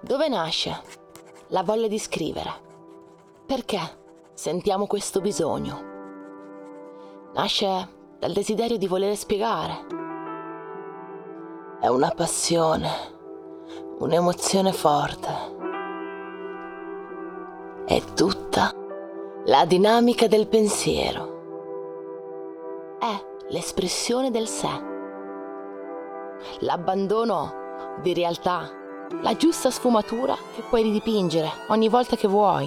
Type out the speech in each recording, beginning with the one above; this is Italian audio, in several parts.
Dove nasce la voglia di scrivere? Perché sentiamo questo bisogno? Nasce dal desiderio di voler spiegare. È una passione, un'emozione forte. È tutta la dinamica del pensiero. È l'espressione del sé. L'abbandono di realtà, la giusta sfumatura che puoi ridipingere ogni volta che vuoi.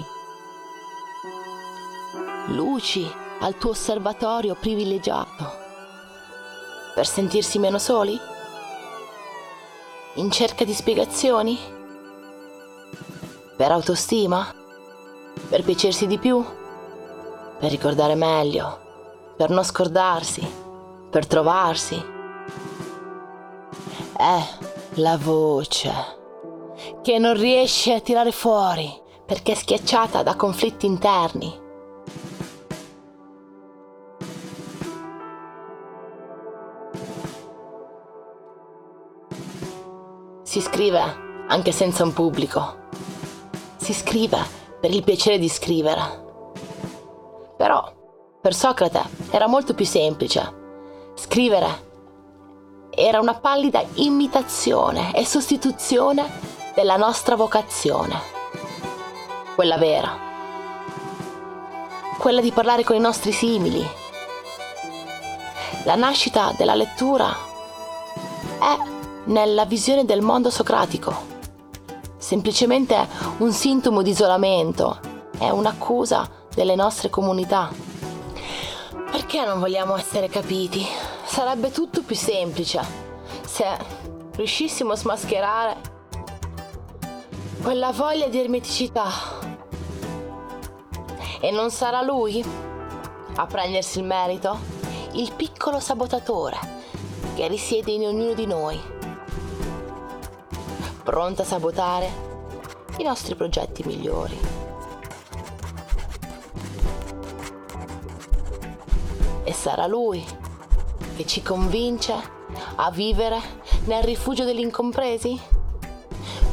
Luci al tuo osservatorio privilegiato per sentirsi meno soli? In cerca di spiegazioni? Per autostima? Per piacersi di più? Per ricordare meglio? Per non scordarsi? Per trovarsi? È la voce che non riesce a tirare fuori perché è schiacciata da conflitti interni Si scrive anche senza un pubblico. Si scrive per il piacere di scrivere. Però, per Socrate era molto più semplice. Scrivere era una pallida imitazione e sostituzione della nostra vocazione. Quella vera. Quella di parlare con i nostri simili. La nascita della lettura è nella visione del mondo socratico. Semplicemente un sintomo di isolamento, è un'accusa delle nostre comunità. Perché non vogliamo essere capiti? Sarebbe tutto più semplice se riuscissimo a smascherare quella voglia di ermeticità. E non sarà lui a prendersi il merito, il piccolo sabotatore che risiede in ognuno di noi pronta a sabotare i nostri progetti migliori. E sarà lui che ci convince a vivere nel rifugio degli incompresi?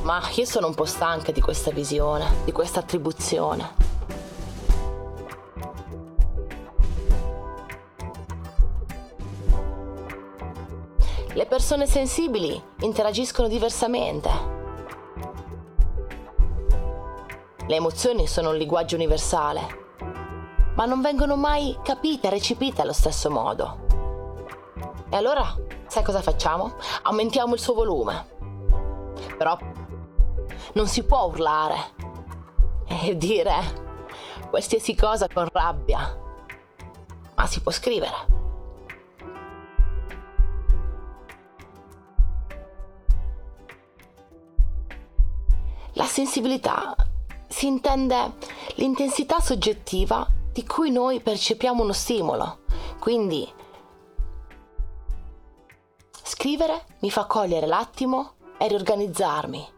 Ma io sono un po' stanca di questa visione, di questa attribuzione. Le persone sensibili interagiscono diversamente. Le emozioni sono un linguaggio universale, ma non vengono mai capite recepite allo stesso modo. E allora, sai cosa facciamo? Aumentiamo il suo volume. Però non si può urlare e dire qualsiasi cosa con rabbia, ma si può scrivere. La sensibilità si intende l'intensità soggettiva di cui noi percepiamo uno stimolo. Quindi scrivere mi fa cogliere l'attimo e riorganizzarmi.